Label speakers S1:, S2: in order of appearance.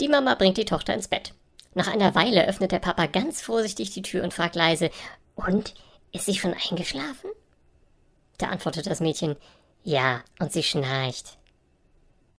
S1: Die Mama bringt die Tochter ins Bett. Nach einer Weile öffnet der Papa ganz vorsichtig die Tür und fragt leise, und, ist sie schon eingeschlafen? Da antwortet das Mädchen, ja, und sie schnarcht.